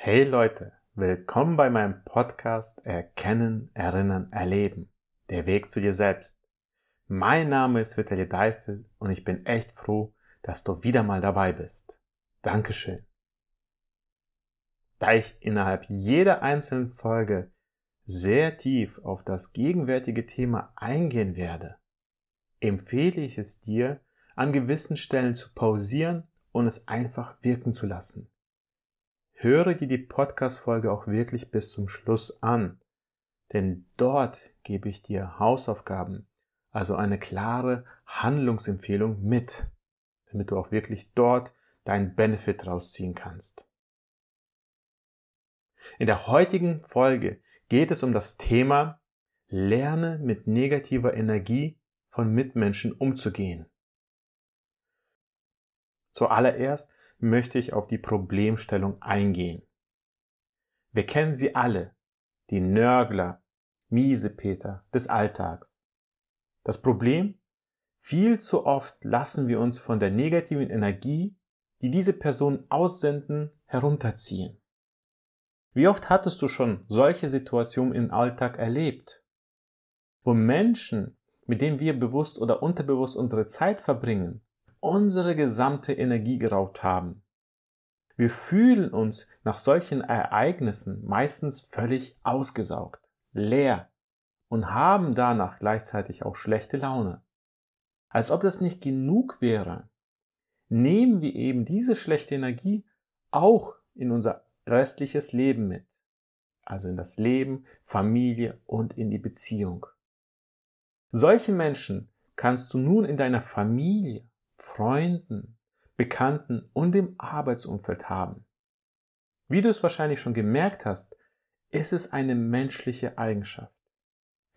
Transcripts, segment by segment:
Hey Leute, willkommen bei meinem Podcast Erkennen, Erinnern, Erleben. Der Weg zu dir selbst. Mein Name ist Vitali Deifel und ich bin echt froh, dass du wieder mal dabei bist. Dankeschön. Da ich innerhalb jeder einzelnen Folge sehr tief auf das gegenwärtige Thema eingehen werde, empfehle ich es dir, an gewissen Stellen zu pausieren und es einfach wirken zu lassen höre dir die Podcast-Folge auch wirklich bis zum Schluss an, denn dort gebe ich dir Hausaufgaben, also eine klare Handlungsempfehlung mit, damit du auch wirklich dort deinen Benefit rausziehen kannst. In der heutigen Folge geht es um das Thema Lerne mit negativer Energie von Mitmenschen umzugehen. Zuallererst möchte ich auf die Problemstellung eingehen. Wir kennen sie alle, die Nörgler, Miesepeter des Alltags. Das Problem? Viel zu oft lassen wir uns von der negativen Energie, die diese Personen aussenden, herunterziehen. Wie oft hattest du schon solche Situationen im Alltag erlebt, wo Menschen, mit denen wir bewusst oder unterbewusst unsere Zeit verbringen, unsere gesamte Energie geraubt haben. Wir fühlen uns nach solchen Ereignissen meistens völlig ausgesaugt, leer und haben danach gleichzeitig auch schlechte Laune. Als ob das nicht genug wäre, nehmen wir eben diese schlechte Energie auch in unser restliches Leben mit. Also in das Leben, Familie und in die Beziehung. Solche Menschen kannst du nun in deiner Familie, Freunden, Bekannten und im Arbeitsumfeld haben. Wie du es wahrscheinlich schon gemerkt hast, ist es eine menschliche Eigenschaft.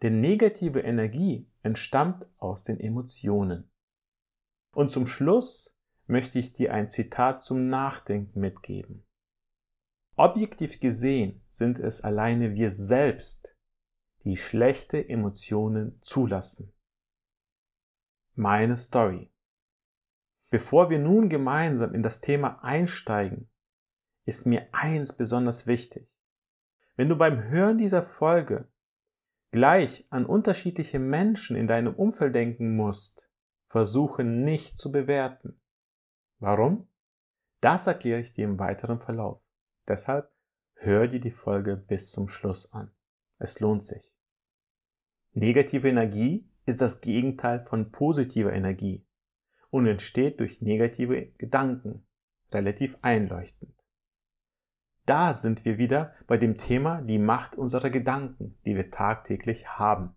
Denn negative Energie entstammt aus den Emotionen. Und zum Schluss möchte ich dir ein Zitat zum Nachdenken mitgeben. Objektiv gesehen sind es alleine wir selbst, die schlechte Emotionen zulassen. Meine Story. Bevor wir nun gemeinsam in das Thema einsteigen, ist mir eins besonders wichtig. Wenn du beim Hören dieser Folge gleich an unterschiedliche Menschen in deinem Umfeld denken musst, versuche nicht zu bewerten. Warum? Das erkläre ich dir im weiteren Verlauf. Deshalb hör dir die Folge bis zum Schluss an. Es lohnt sich. Negative Energie ist das Gegenteil von positiver Energie und entsteht durch negative Gedanken, relativ einleuchtend. Da sind wir wieder bei dem Thema die Macht unserer Gedanken, die wir tagtäglich haben.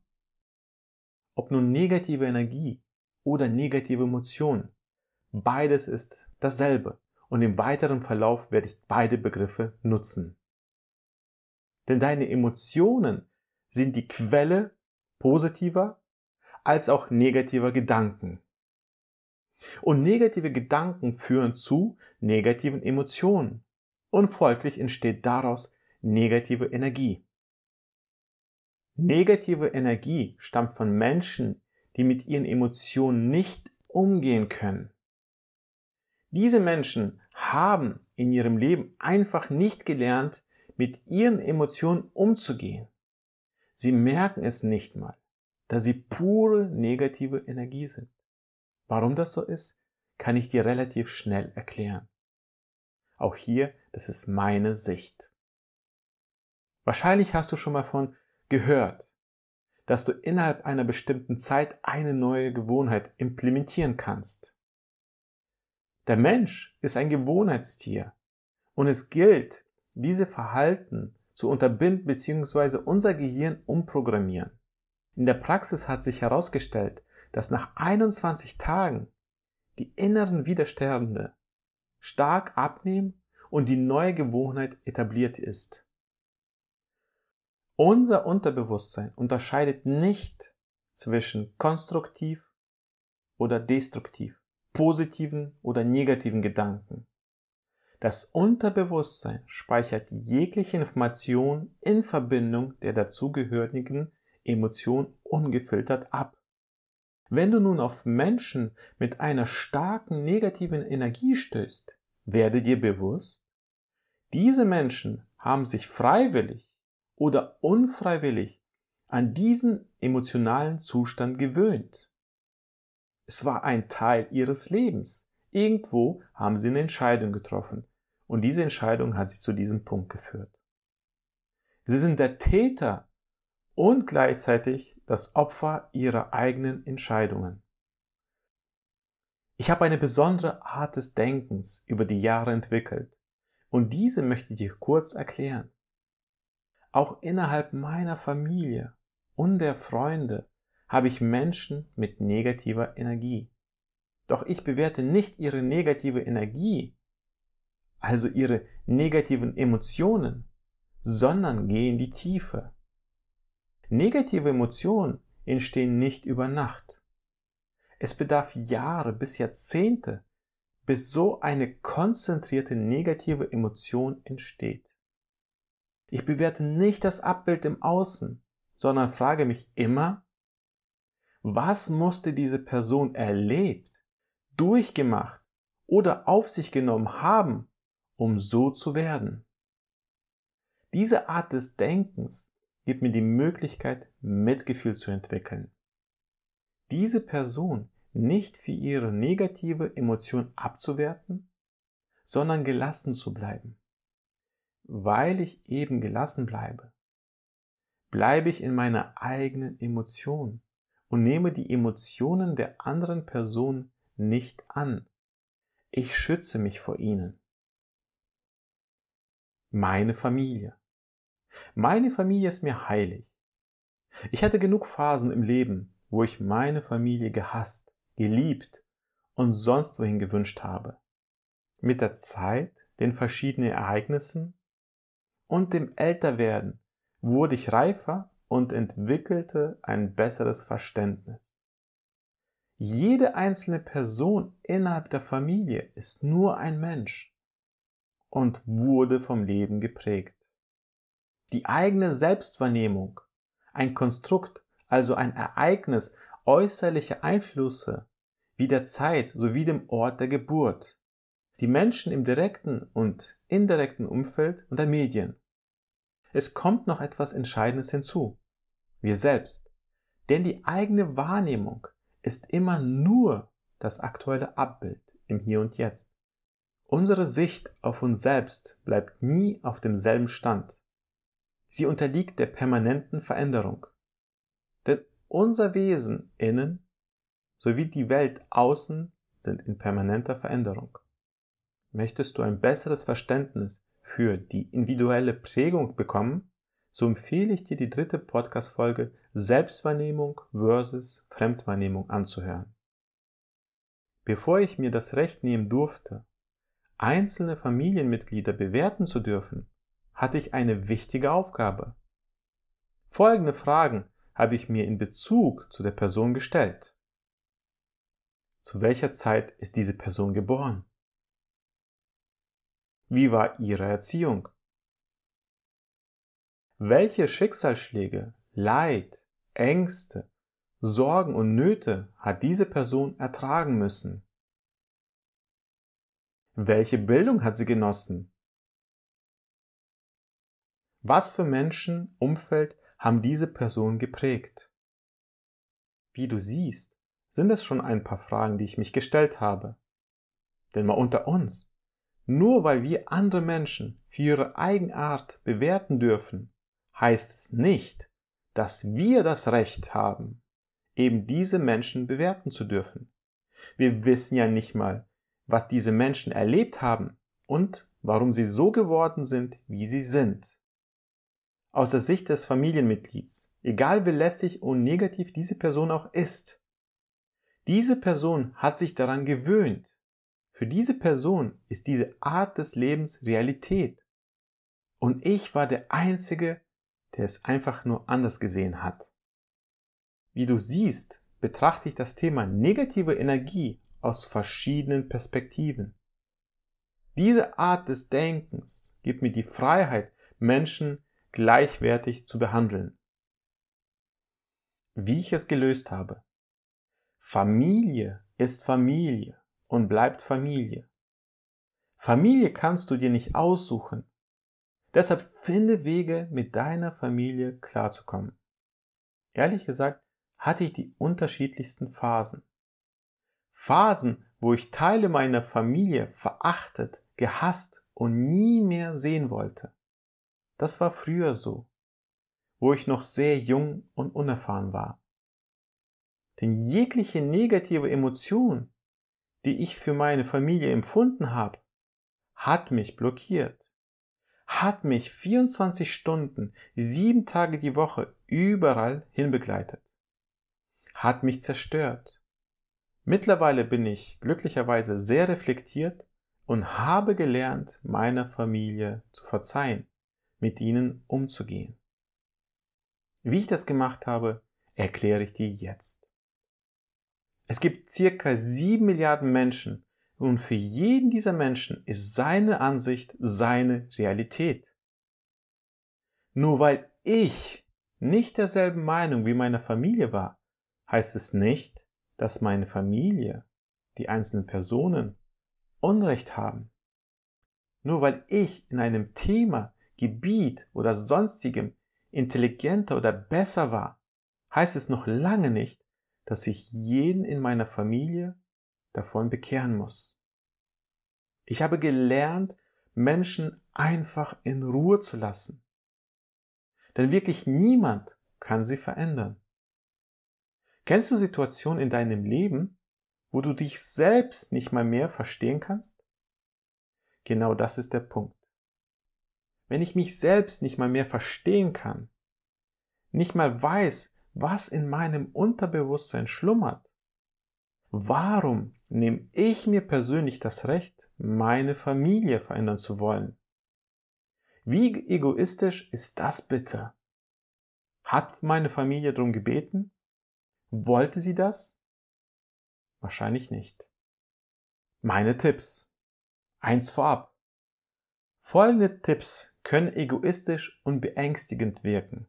Ob nun negative Energie oder negative Emotionen, beides ist dasselbe und im weiteren Verlauf werde ich beide Begriffe nutzen. Denn deine Emotionen sind die Quelle positiver als auch negativer Gedanken. Und negative Gedanken führen zu negativen Emotionen. Und folglich entsteht daraus negative Energie. Negative Energie stammt von Menschen, die mit ihren Emotionen nicht umgehen können. Diese Menschen haben in ihrem Leben einfach nicht gelernt, mit ihren Emotionen umzugehen. Sie merken es nicht mal, da sie pure negative Energie sind. Warum das so ist, kann ich dir relativ schnell erklären. Auch hier, das ist meine Sicht. Wahrscheinlich hast du schon mal von gehört, dass du innerhalb einer bestimmten Zeit eine neue Gewohnheit implementieren kannst. Der Mensch ist ein Gewohnheitstier und es gilt, diese Verhalten zu unterbinden bzw. unser Gehirn umprogrammieren. In der Praxis hat sich herausgestellt, dass nach 21 Tagen die inneren Widerstände stark abnehmen und die neue Gewohnheit etabliert ist. Unser Unterbewusstsein unterscheidet nicht zwischen konstruktiv oder destruktiv, positiven oder negativen Gedanken. Das Unterbewusstsein speichert jegliche Information in Verbindung der dazugehörigen Emotion ungefiltert ab. Wenn du nun auf Menschen mit einer starken negativen Energie stößt, werde dir bewusst, Diese Menschen haben sich freiwillig oder unfreiwillig an diesen emotionalen Zustand gewöhnt. Es war ein Teil ihres Lebens. Irgendwo haben sie eine Entscheidung getroffen und diese Entscheidung hat sie zu diesem Punkt geführt. Sie sind der Täter und gleichzeitig das Opfer ihrer eigenen Entscheidungen. Ich habe eine besondere Art des Denkens über die Jahre entwickelt und diese möchte ich dir kurz erklären. Auch innerhalb meiner Familie und der Freunde habe ich Menschen mit negativer Energie. Doch ich bewerte nicht ihre negative Energie, also ihre negativen Emotionen, sondern gehe in die Tiefe. Negative Emotionen entstehen nicht über Nacht. Es bedarf Jahre bis Jahrzehnte, bis so eine konzentrierte negative Emotion entsteht. Ich bewerte nicht das Abbild im Außen, sondern frage mich immer, was musste diese Person erlebt, durchgemacht oder auf sich genommen haben, um so zu werden? Diese Art des Denkens gibt mir die Möglichkeit, Mitgefühl zu entwickeln. Diese Person nicht für ihre negative Emotion abzuwerten, sondern gelassen zu bleiben. Weil ich eben gelassen bleibe, bleibe ich in meiner eigenen Emotion und nehme die Emotionen der anderen Person nicht an. Ich schütze mich vor ihnen. Meine Familie. Meine Familie ist mir heilig. Ich hatte genug Phasen im Leben, wo ich meine Familie gehasst, geliebt und sonst wohin gewünscht habe. Mit der Zeit, den verschiedenen Ereignissen und dem Älterwerden wurde ich reifer und entwickelte ein besseres Verständnis. Jede einzelne Person innerhalb der Familie ist nur ein Mensch und wurde vom Leben geprägt. Die eigene Selbstwahrnehmung, ein Konstrukt, also ein Ereignis äußerlicher Einflüsse wie der Zeit sowie dem Ort der Geburt, die Menschen im direkten und indirekten Umfeld und der Medien. Es kommt noch etwas Entscheidendes hinzu. Wir selbst. Denn die eigene Wahrnehmung ist immer nur das aktuelle Abbild im Hier und Jetzt. Unsere Sicht auf uns selbst bleibt nie auf demselben Stand. Sie unterliegt der permanenten Veränderung. Denn unser Wesen innen sowie die Welt außen sind in permanenter Veränderung. Möchtest du ein besseres Verständnis für die individuelle Prägung bekommen, so empfehle ich dir die dritte Podcast-Folge Selbstwahrnehmung versus Fremdwahrnehmung anzuhören. Bevor ich mir das Recht nehmen durfte, einzelne Familienmitglieder bewerten zu dürfen, hatte ich eine wichtige Aufgabe. Folgende Fragen habe ich mir in Bezug zu der Person gestellt. Zu welcher Zeit ist diese Person geboren? Wie war ihre Erziehung? Welche Schicksalsschläge, Leid, Ängste, Sorgen und Nöte hat diese Person ertragen müssen? Welche Bildung hat sie genossen? Was für Menschen, Umfeld haben diese Person geprägt? Wie du siehst, sind es schon ein paar Fragen, die ich mich gestellt habe. Denn mal unter uns, nur weil wir andere Menschen für ihre Eigenart bewerten dürfen, heißt es nicht, dass wir das Recht haben, eben diese Menschen bewerten zu dürfen. Wir wissen ja nicht mal, was diese Menschen erlebt haben und warum sie so geworden sind, wie sie sind aus der Sicht des Familienmitglieds, egal wie lästig und negativ diese Person auch ist. Diese Person hat sich daran gewöhnt. Für diese Person ist diese Art des Lebens Realität. Und ich war der Einzige, der es einfach nur anders gesehen hat. Wie du siehst, betrachte ich das Thema negative Energie aus verschiedenen Perspektiven. Diese Art des Denkens gibt mir die Freiheit, Menschen gleichwertig zu behandeln. Wie ich es gelöst habe. Familie ist Familie und bleibt Familie. Familie kannst du dir nicht aussuchen, Deshalb finde Wege, mit deiner Familie klarzukommen. Ehrlich gesagt hatte ich die unterschiedlichsten Phasen. Phasen, wo ich Teile meiner Familie verachtet, gehasst und nie mehr sehen wollte. Das war früher so, wo ich noch sehr jung und unerfahren war. Denn jegliche negative Emotion, die ich für meine Familie empfunden habe, hat mich blockiert, hat mich 24 Stunden, sieben Tage die Woche überall hinbegleitet, hat mich zerstört. Mittlerweile bin ich glücklicherweise sehr reflektiert und habe gelernt, meiner Familie zu verzeihen, mit ihnen umzugehen. Wie ich das gemacht habe, erkläre ich dir jetzt. Es gibt circa sieben Milliarden Menschen und für jeden dieser Menschen ist seine Ansicht seine Realität. Nur weil ich nicht derselben Meinung wie meine Familie war, heißt es nicht, dass meine Familie, die einzelnen Personen, Unrecht haben. Nur weil ich in einem Thema, Gebiet oder sonstigem intelligenter oder besser war, heißt es noch lange nicht, dass ich jeden in meiner Familie davon bekehren muss. Ich habe gelernt, Menschen einfach in Ruhe zu lassen. Denn wirklich niemand kann sie verändern. Kennst du Situationen in deinem Leben, wo du dich selbst nicht mal mehr verstehen kannst? Genau das ist der Punkt. Wenn ich mich selbst nicht mal mehr verstehen kann, nicht mal weiß, was in meinem Unterbewusstsein schlummert, warum nehme ich mir persönlich das Recht, meine Familie verändern zu wollen? Wie egoistisch ist das bitte? Hat meine Familie darum gebeten? Wollte sie das? Wahrscheinlich nicht. Meine Tipps. Eins vorab. Folgende Tipps können egoistisch und beängstigend wirken.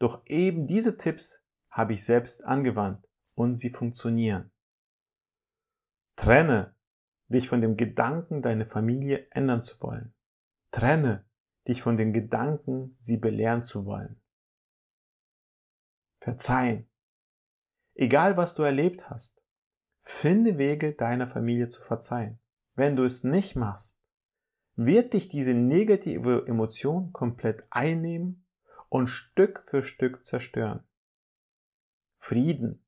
Doch eben diese Tipps habe ich selbst angewandt und sie funktionieren. Trenne dich von dem Gedanken, deine Familie ändern zu wollen. Trenne dich von den Gedanken, sie belehren zu wollen. Verzeihen. Egal was du erlebt hast, Finde Wege, deiner Familie zu verzeihen. Wenn du es nicht machst, wird dich diese negative Emotion komplett einnehmen und Stück für Stück zerstören. Frieden.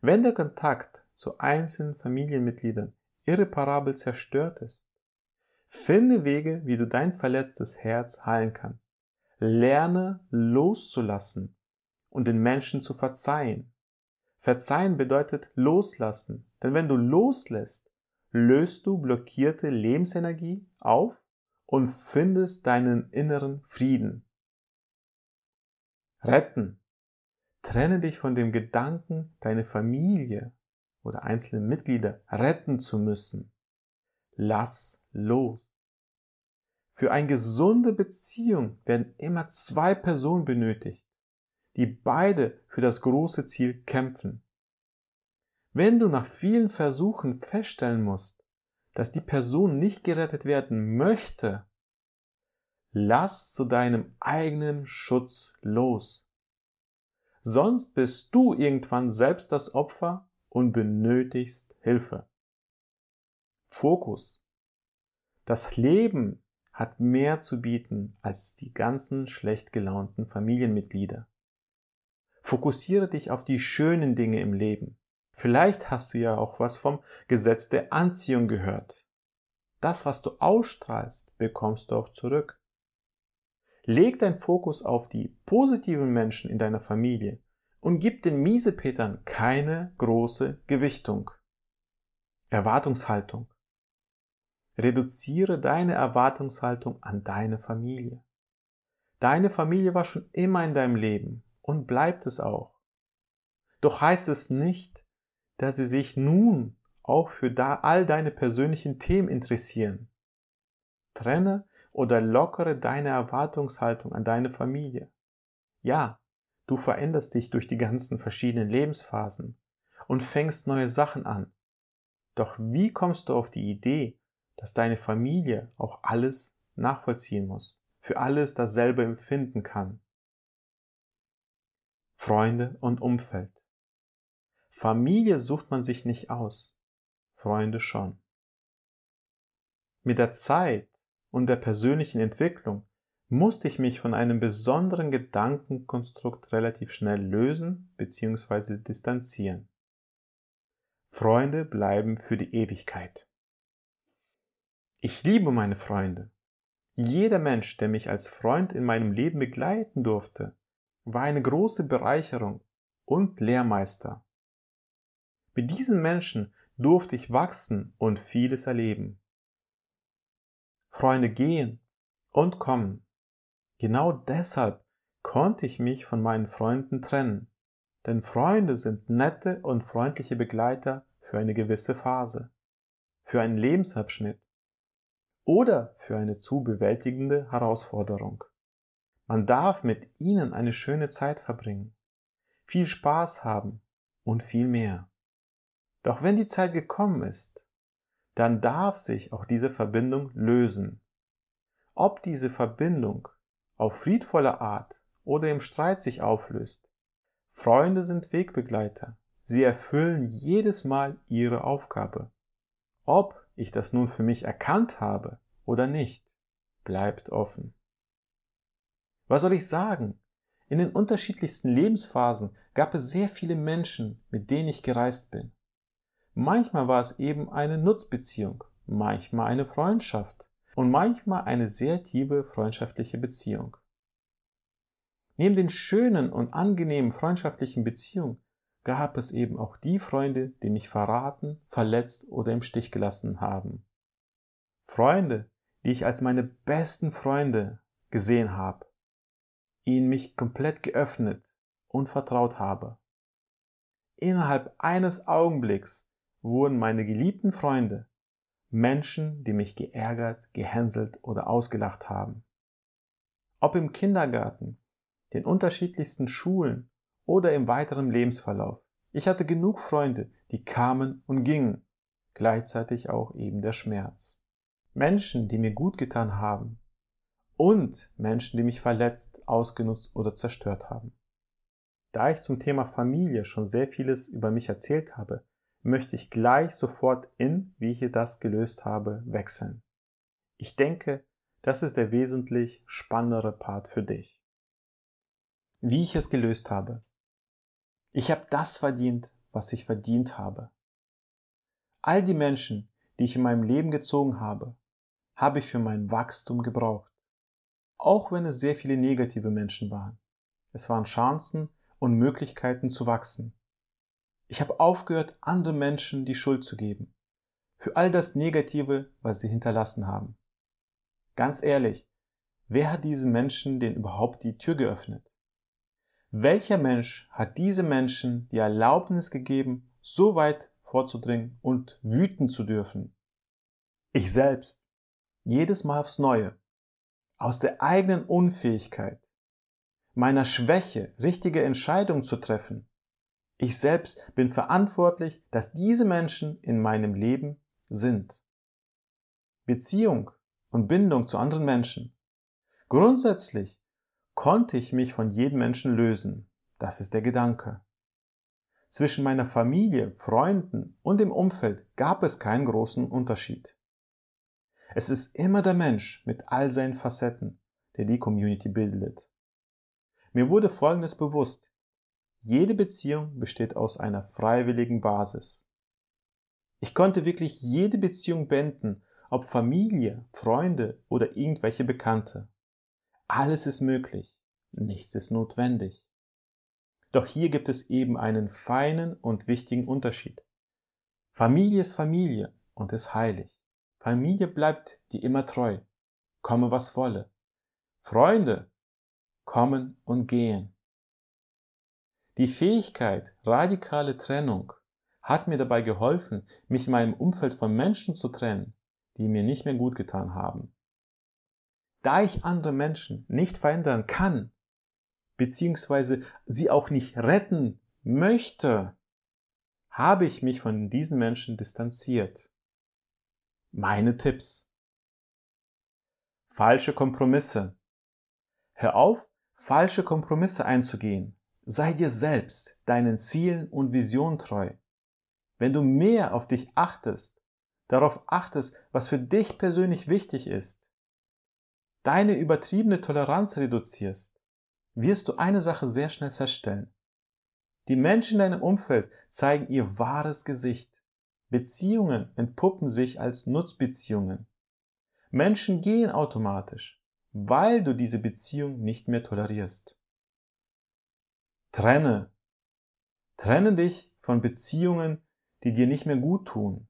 Wenn der Kontakt zu einzelnen Familienmitgliedern irreparabel zerstört ist, finde Wege, wie du dein verletztes Herz heilen kannst. Lerne loszulassen und den Menschen zu verzeihen. Verzeihen bedeutet loslassen. Denn wenn du loslässt, löst du blockierte Lebensenergie auf und findest deinen inneren Frieden. Retten. Trenne dich von dem Gedanken, deine Familie oder einzelne Mitglieder retten zu müssen. Lass los. Für eine gesunde Beziehung werden immer zwei Personen benötigt die beide für das große Ziel kämpfen. Wenn du nach vielen Versuchen feststellen musst, dass die Person nicht gerettet werden möchte, lass zu deinem eigenen Schutz los. Sonst bist du irgendwann selbst das Opfer und benötigst Hilfe. Fokus. Das Leben hat mehr zu bieten als die ganzen schlecht gelaunten Familienmitglieder. Fokussiere dich auf die schönen Dinge im Leben. Vielleicht hast du ja auch was vom Gesetz der Anziehung gehört. Das, was du ausstrahlst, bekommst du auch zurück. Leg dein Fokus auf die positiven Menschen in deiner Familie und gib den Miesepetern keine große Gewichtung. Erwartungshaltung. Reduziere deine Erwartungshaltung an deine Familie. Deine Familie war schon immer in deinem Leben und bleibt es auch. Doch heißt es nicht, dass sie sich nun auch für all deine persönlichen Themen interessieren. Trenne oder lockere deine Erwartungshaltung an deine Familie. Ja, du veränderst dich durch die ganzen verschiedenen Lebensphasen und fängst neue Sachen an. Doch wie kommst du auf die Idee, dass deine Familie auch alles nachvollziehen muss, für alles dasselbe empfinden kann. Freunde und Umfeld. Familie sucht man sich nicht aus, Freunde schon. Mit der Zeit und der persönlichen Entwicklung musste ich mich von einem besonderen Gedankenkonstrukt relativ schnell lösen bzw. distanzieren. Freunde bleiben für die Ewigkeit. Ich liebe meine Freunde. Jeder Mensch, der mich als Freund in meinem Leben begleiten durfte, war eine große Bereicherung und Lehrmeister. Mit diesen Menschen durfte ich wachsen und vieles erleben. Freunde gehen und kommen. Genau deshalb konnte ich mich von meinen Freunden trennen, denn Freunde sind nette und freundliche Begleiter für eine gewisse Phase, für einen Lebensabschnitt oder für eine zu bewältigende Herausforderung. Man darf mit ihnen eine schöne Zeit verbringen, viel Spaß haben und viel mehr. Doch wenn die Zeit gekommen ist, dann darf sich auch diese Verbindung lösen. Ob diese Verbindung auf friedvolle Art oder im Streit sich auflöst. Freunde sind Wegbegleiter. Sie erfüllen jedes Mal ihre Aufgabe. Ob ich das nun für mich erkannt habe oder nicht, bleibt offen. Was soll ich sagen? In den unterschiedlichsten Lebensphasen gab es sehr viele Menschen, mit denen ich gereist bin. Manchmal war es eben eine Nutzbeziehung, manchmal eine Freundschaft und manchmal eine sehr tiefe freundschaftliche Beziehung. Neben den schönen und angenehmen freundschaftlichen Beziehungen gab es eben auch die Freunde, die mich verraten, verletzt oder im Stich gelassen haben. Freunde, die ich als meine besten Freunde gesehen habe, ihnen mich komplett geöffnet und vertraut habe. Innerhalb eines Augenblicks wurden meine geliebten Freunde Menschen, die mich geärgert, gehänselt oder ausgelacht haben. Ob im Kindergarten, den unterschiedlichsten Schulen oder im weiteren Lebensverlauf. Ich hatte genug Freunde, die kamen und gingen, gleichzeitig auch eben der Schmerz. Menschen, die mir gut getan haben und Menschen, die mich verletzt, ausgenutzt oder zerstört haben. Da ich zum Thema Familie schon sehr vieles über mich erzählt habe, möchte ich gleich sofort in, wie ich das gelöst habe, wechseln. Ich denke, das ist der wesentlich spannendere Part für dich. Wie ich es gelöst habe. Ich habe das verdient, was ich verdient habe. All die Menschen, die ich in meinem Leben gezogen habe, habe ich für mein Wachstum gebraucht. Auch wenn es sehr viele negative Menschen waren. Es waren Chancen und Möglichkeiten zu wachsen. Ich habe aufgehört, anderen Menschen die Schuld zu geben. Für all das Negative, was sie hinterlassen haben. Ganz ehrlich, wer hat diesen Menschen denn überhaupt die Tür geöffnet? Welcher Mensch hat diese Menschen die Erlaubnis gegeben, so weit vorzudringen und wüten zu dürfen? Ich selbst. Jedes Mal aufs Neue. Aus der eigenen Unfähigkeit, meiner Schwäche, richtige Entscheidungen zu treffen, ich selbst bin verantwortlich, dass diese Menschen in meinem Leben sind. Beziehung und Bindung zu anderen Menschen. Grundsätzlich konnte ich mich von jedem Menschen lösen. Das ist der Gedanke. Zwischen meiner Familie, Freunden und dem Umfeld gab es keinen großen Unterschied. Es ist immer der Mensch mit all seinen Facetten, der die Community bildet. Mir wurde Folgendes bewusst. Jede Beziehung besteht aus einer freiwilligen Basis. Ich konnte wirklich jede Beziehung beenden, ob Familie, Freunde oder irgendwelche Bekannte. Alles ist möglich, nichts ist notwendig. Doch hier gibt es eben einen feinen und wichtigen Unterschied. Familie ist Familie und ist heilig. Familie bleibt dir immer treu, komme was wolle. Freunde kommen und gehen. Die Fähigkeit radikale Trennung hat mir dabei geholfen, mich in meinem Umfeld von Menschen zu trennen, die mir nicht mehr gut getan haben. Da ich andere Menschen nicht verändern kann, beziehungsweise sie auch nicht retten möchte, habe ich mich von diesen Menschen distanziert. Meine Tipps. Falsche Kompromisse Hör auf, falsche Kompromisse einzugehen. Sei dir selbst, deinen Zielen und Visionen treu. Wenn du mehr auf dich achtest, darauf achtest, was für dich persönlich wichtig ist, deine übertriebene Toleranz reduzierst, wirst du eine Sache sehr schnell feststellen. Die Menschen in deinem Umfeld zeigen ihr wahres Gesicht. Beziehungen entpuppen sich als Nutzbeziehungen. Menschen gehen automatisch, weil du diese Beziehung nicht mehr tolerierst. Trenne. Trenne dich von Beziehungen, die dir nicht mehr gut tun.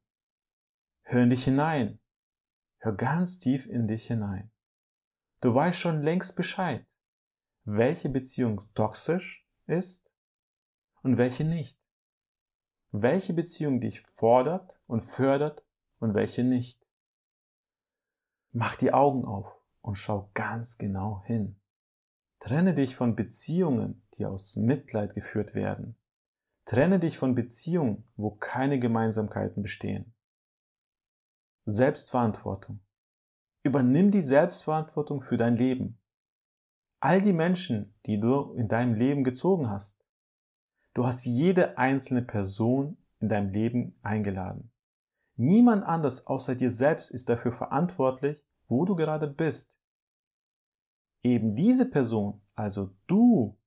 Hör in dich hinein. Hör ganz tief in dich hinein. Du weißt schon längst Bescheid, welche Beziehung toxisch ist und welche nicht. Welche Beziehung dich fordert und fördert und welche nicht. Mach die Augen auf und schau ganz genau hin. Trenne dich von Beziehungen, die aus Mitleid geführt werden. Trenne dich von Beziehungen, wo keine Gemeinsamkeiten bestehen. Selbstverantwortung. Übernimm die Selbstverantwortung für dein Leben. All die Menschen, die du in deinem Leben gezogen hast. Du hast jede einzelne Person in deinem Leben eingeladen. Niemand anders außer dir selbst ist dafür verantwortlich, wo du gerade bist. Eben diese Person, also du,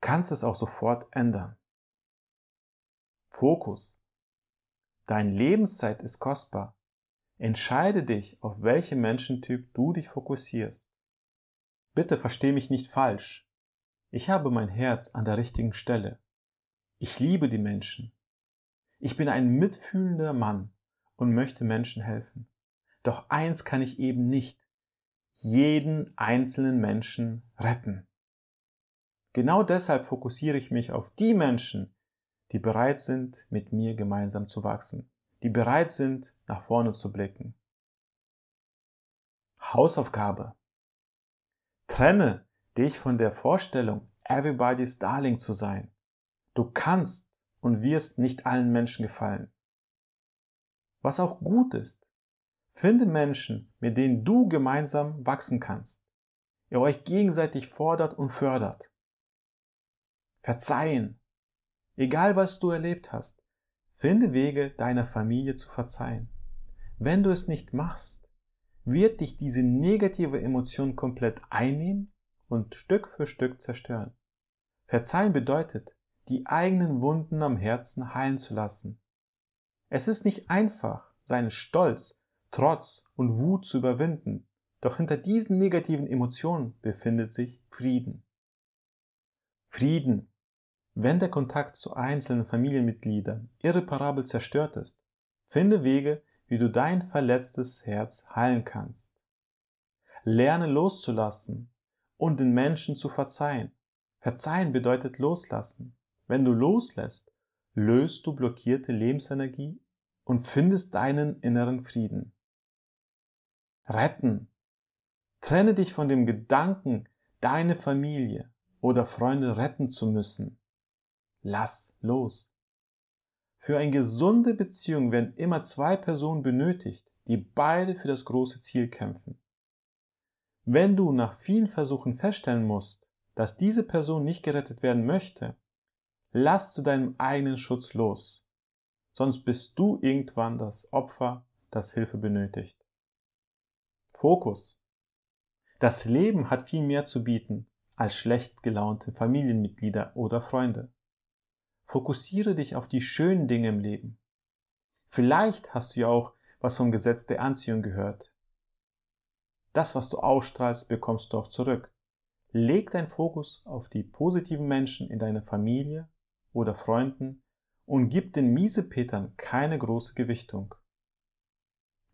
kannst es auch sofort ändern. Fokus. Deine Lebenszeit ist kostbar. Entscheide dich, auf welchen Menschentyp du dich fokussierst. Bitte versteh mich nicht falsch. Ich habe mein Herz an der richtigen Stelle. Ich liebe die Menschen. Ich bin ein mitfühlender Mann und möchte Menschen helfen. Doch eins kann ich eben nicht. Jeden einzelnen Menschen retten. Genau deshalb fokussiere ich mich auf die Menschen, die bereit sind, mit mir gemeinsam zu wachsen die bereit sind, nach vorne zu blicken. Hausaufgabe. Trenne dich von der Vorstellung, everybody's darling zu sein. Du kannst und wirst nicht allen Menschen gefallen. Was auch gut ist, finde Menschen, mit denen du gemeinsam wachsen kannst. Ihr euch gegenseitig fordert und fördert. Verzeihen. Egal was du erlebt hast, Finde Wege, deiner Familie zu verzeihen. Wenn du es nicht machst, wird dich diese negative Emotion komplett einnehmen und Stück für Stück zerstören. Verzeihen bedeutet, die eigenen Wunden am Herzen heilen zu lassen. Es ist nicht einfach, seinen Stolz, Trotz und Wut zu überwinden, doch hinter diesen negativen Emotionen befindet sich Frieden. Frieden wenn der Kontakt zu einzelnen Familienmitgliedern irreparabel zerstört ist, finde Wege, wie du dein verletztes Herz heilen kannst. Lerne loszulassen und den Menschen zu verzeihen. Verzeihen bedeutet loslassen. Wenn du loslässt, löst du blockierte Lebensenergie und findest deinen inneren Frieden. Retten. Trenne dich von dem Gedanken, deine Familie oder Freunde retten zu müssen. Lass los. Für eine gesunde Beziehung werden immer zwei Personen benötigt, die beide für das große Ziel kämpfen. Wenn du nach vielen Versuchen feststellen musst, dass diese Person nicht gerettet werden möchte, lass zu deinem eigenen Schutz los. Sonst bist du irgendwann das Opfer, das Hilfe benötigt. Fokus. Das Leben hat viel mehr zu bieten als schlecht gelaunte Familienmitglieder oder Freunde. Fokussiere dich auf die schönen Dinge im Leben. Vielleicht hast du ja auch was vom Gesetz der Anziehung gehört. Das, was du ausstrahlst, bekommst du auch zurück. Leg dein Fokus auf die positiven Menschen in deiner Familie oder Freunden und gib den Miesepetern keine große Gewichtung.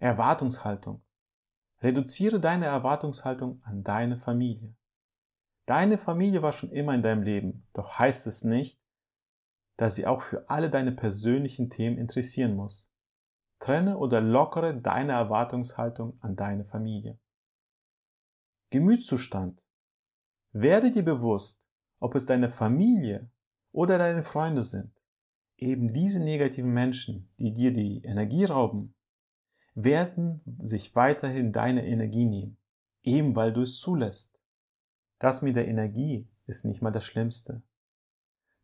Erwartungshaltung. Reduziere deine Erwartungshaltung an deine Familie. Deine Familie war schon immer in deinem Leben, doch heißt es nicht, dass sie auch für alle deine persönlichen Themen interessieren muss. Trenne oder lockere deine Erwartungshaltung an deine Familie. Gemütszustand. Werde dir bewusst, ob es deine Familie oder deine Freunde sind. Eben diese negativen Menschen, die dir die Energie rauben, werden sich weiterhin deine Energie nehmen, eben weil du es zulässt. Das mit der Energie ist nicht mal das Schlimmste,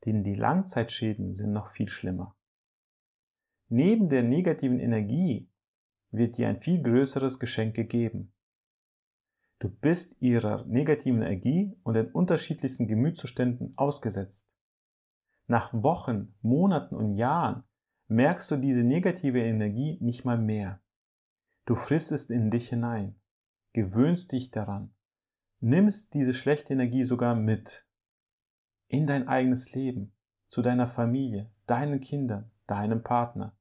denn die Langzeitschäden sind noch viel schlimmer. Neben der negativen Energie wird dir ein viel größeres Geschenk gegeben. Du bist ihrer negativen Energie und den unterschiedlichsten Gemütszuständen ausgesetzt. Nach Wochen, Monaten und Jahren merkst du diese negative Energie nicht mal mehr. Du frisst es in dich hinein, gewöhnst dich daran, nimmst diese schlechte Energie sogar mit in dein eigenes Leben, zu deiner Familie, deinen Kindern, deinem Partner.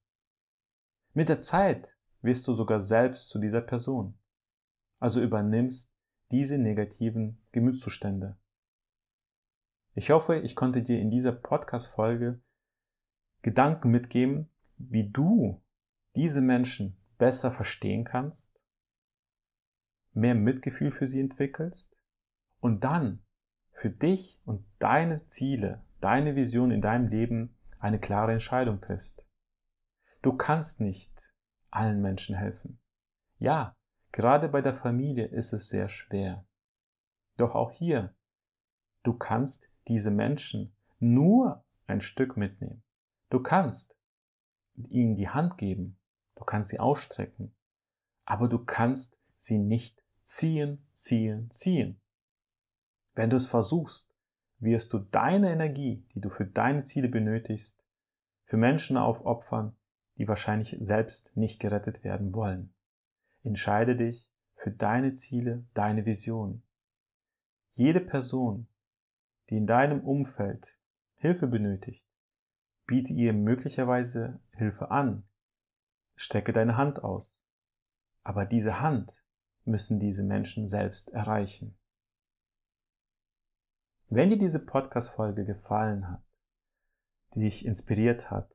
Mit der Zeit wirst du sogar selbst zu dieser Person, also übernimmst diese negativen Gemütszustände. Ich hoffe, ich konnte dir in dieser Podcast-Folge Gedanken mitgeben, wie du diese Menschen besser verstehen kannst, mehr Mitgefühl für sie entwickelst und dann für dich und deine Ziele, deine Vision in deinem Leben eine klare Entscheidung triffst. Du kannst nicht allen Menschen helfen. Ja, gerade bei der Familie ist es sehr schwer. Doch auch hier, du kannst diese Menschen nur ein Stück mitnehmen. Du kannst ihnen die Hand geben, du kannst sie ausstrecken, aber du kannst sie nicht ziehen, ziehen, ziehen. Wenn du es versuchst, wirst du deine Energie, die du für deine Ziele benötigst, für Menschen aufopfern, die wahrscheinlich selbst nicht gerettet werden wollen. Entscheide dich für deine Ziele, deine Vision. Jede Person, die in deinem Umfeld Hilfe benötigt, biete ihr möglicherweise Hilfe an. Strecke deine Hand aus. Aber diese Hand müssen diese Menschen selbst erreichen. Wenn dir diese Podcast-Folge gefallen hat, die dich inspiriert hat,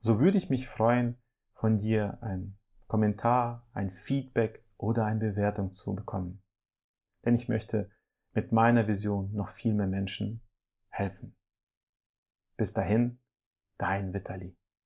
so würde ich mich freuen, von dir ein Kommentar, ein Feedback oder eine Bewertung zu bekommen. Denn ich möchte mit meiner Vision noch viel mehr Menschen helfen. Bis dahin, dein Vitali.